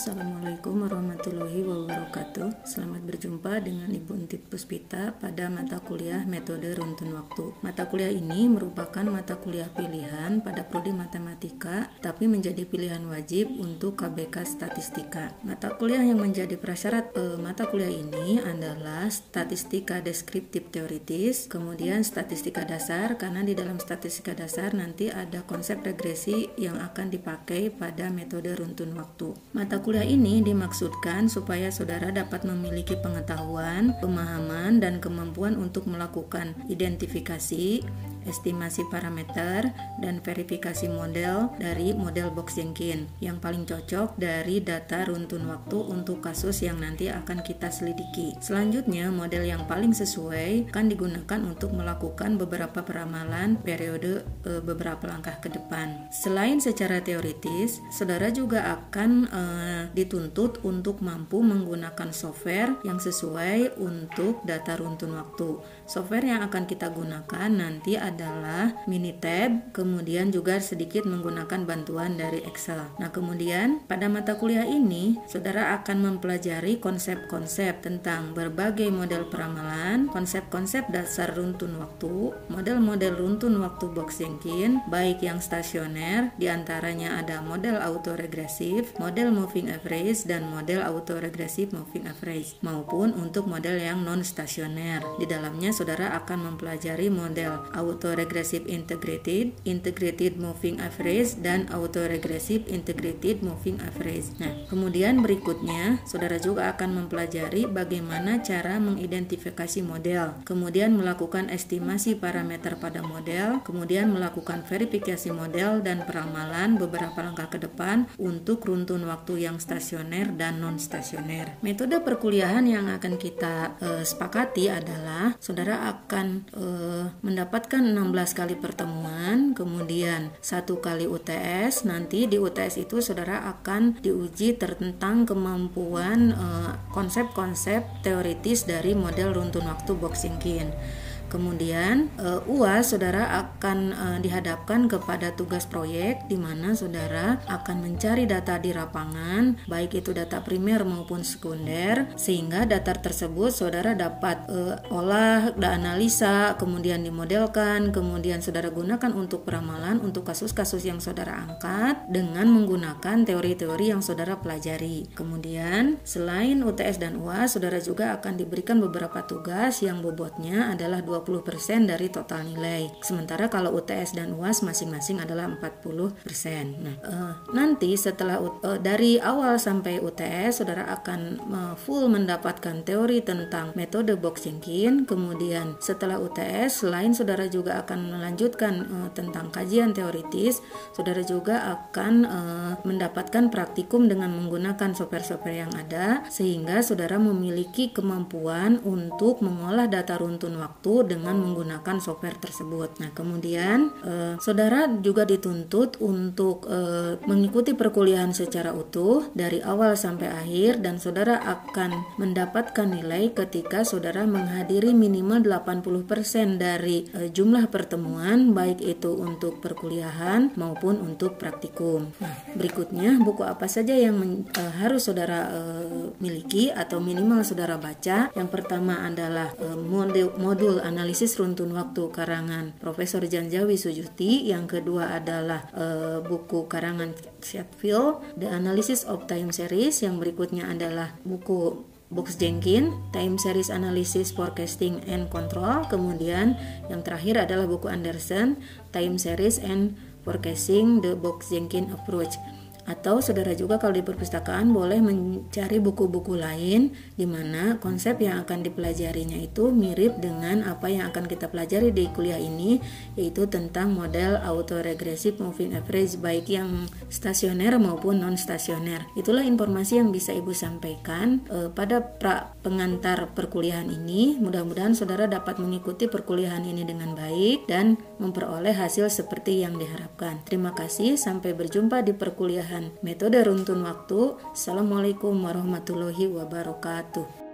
Assalamualaikum warahmatullahi wabarakatuh. Selamat berjumpa dengan Ibu Entit Puspita pada mata kuliah metode runtun waktu? Mata kuliah ini merupakan mata kuliah pilihan pada prodi matematika tapi menjadi pilihan wajib untuk KBK Statistika. Mata kuliah yang menjadi prasyarat eh, mata kuliah ini adalah statistika deskriptif teoritis kemudian statistika dasar karena di dalam statistika dasar nanti ada konsep regresi yang akan dipakai pada metode runtun waktu. Mata kuliah ini dimaksudkan supaya saudara dapat memiliki pengetahuan, pemahaman, dan kemampuan untuk melakukan identifikasi, estimasi parameter, dan verifikasi model dari model box Jenkins yang paling cocok dari data runtun waktu untuk kasus yang nanti akan kita selidiki. Selanjutnya, model yang paling sesuai akan digunakan untuk melakukan beberapa peramalan periode e, beberapa langkah ke depan. Selain secara teoritis, saudara juga akan e, dituntut untuk mampu menggunakan software yang sesuai untuk data runtun waktu. Software yang akan kita gunakan nanti adalah Minitab, kemudian juga sedikit menggunakan bantuan dari Excel. Nah, kemudian pada mata kuliah ini, saudara akan mempelajari konsep-konsep tentang berbagai model peramalan, konsep-konsep dasar runtun waktu, model-model runtun waktu box Jenkins, baik yang stasioner, di antaranya ada model autoregresif, model moving average, dan model autoregresif moving average, maupun untuk model yang non stasioner. Di dalamnya, saudara akan mempelajari model auto autoregressive integrated, integrated moving average, dan autoregressive integrated moving average. Nah, kemudian berikutnya, saudara juga akan mempelajari bagaimana cara mengidentifikasi model, kemudian melakukan estimasi parameter pada model, kemudian melakukan verifikasi model dan peramalan beberapa langkah ke depan untuk runtun waktu yang stasioner dan non stasioner. Metode perkuliahan yang akan kita uh, sepakati adalah saudara akan uh, mendapatkan 16 kali pertemuan, kemudian satu kali UTS. Nanti di UTS itu saudara akan diuji tentang kemampuan eh, konsep-konsep uh, teoritis dari model runtun waktu boxing kin. Kemudian uh, UAS saudara akan uh, dihadapkan kepada tugas proyek di mana saudara akan mencari data di lapangan baik itu data primer maupun sekunder sehingga data tersebut saudara dapat uh, olah dan analisa kemudian dimodelkan kemudian saudara gunakan untuk peramalan untuk kasus-kasus yang saudara angkat dengan menggunakan teori-teori yang saudara pelajari. Kemudian selain UTS dan UAS saudara juga akan diberikan beberapa tugas yang bobotnya adalah 20 20% dari total nilai. Sementara kalau UTS dan UAS masing-masing adalah 40%. Nah, uh, nanti setelah uh, dari awal sampai UTS saudara akan uh, full mendapatkan teori tentang metode box Jenkins. Kemudian setelah UTS selain saudara juga akan melanjutkan uh, tentang kajian teoritis, saudara juga akan uh, mendapatkan praktikum dengan menggunakan software-software yang ada sehingga saudara memiliki kemampuan untuk mengolah data runtun waktu dengan menggunakan software tersebut. Nah, kemudian eh, saudara juga dituntut untuk eh, mengikuti perkuliahan secara utuh dari awal sampai akhir dan saudara akan mendapatkan nilai ketika saudara menghadiri minimal 80% dari eh, jumlah pertemuan baik itu untuk perkuliahan maupun untuk praktikum. Nah, berikutnya buku apa saja yang men, eh, harus saudara eh, miliki atau minimal saudara baca. Yang pertama adalah eh, modul modul runtun waktu karangan Profesor Janjawi Sujuti. Yang kedua adalah e, buku karangan Chatfield, The Analysis of Time Series. Yang berikutnya adalah buku Box Jenkins, Time Series Analysis Forecasting and Control. Kemudian yang terakhir adalah buku Anderson, Time Series and Forecasting the Box Jenkins Approach. Atau saudara juga kalau di perpustakaan boleh mencari buku-buku lain di mana konsep yang akan dipelajarinya itu mirip dengan apa yang akan kita pelajari di kuliah ini yaitu tentang model autoregressive moving average baik yang stasioner maupun non stasioner. Itulah informasi yang bisa Ibu sampaikan e, pada pra pengantar perkuliahan ini. Mudah-mudahan saudara dapat mengikuti perkuliahan ini dengan baik dan memperoleh hasil seperti yang diharapkan. Terima kasih, sampai berjumpa di perkuliahan metode runtun waktu. Assalamualaikum warahmatullahi wabarakatuh.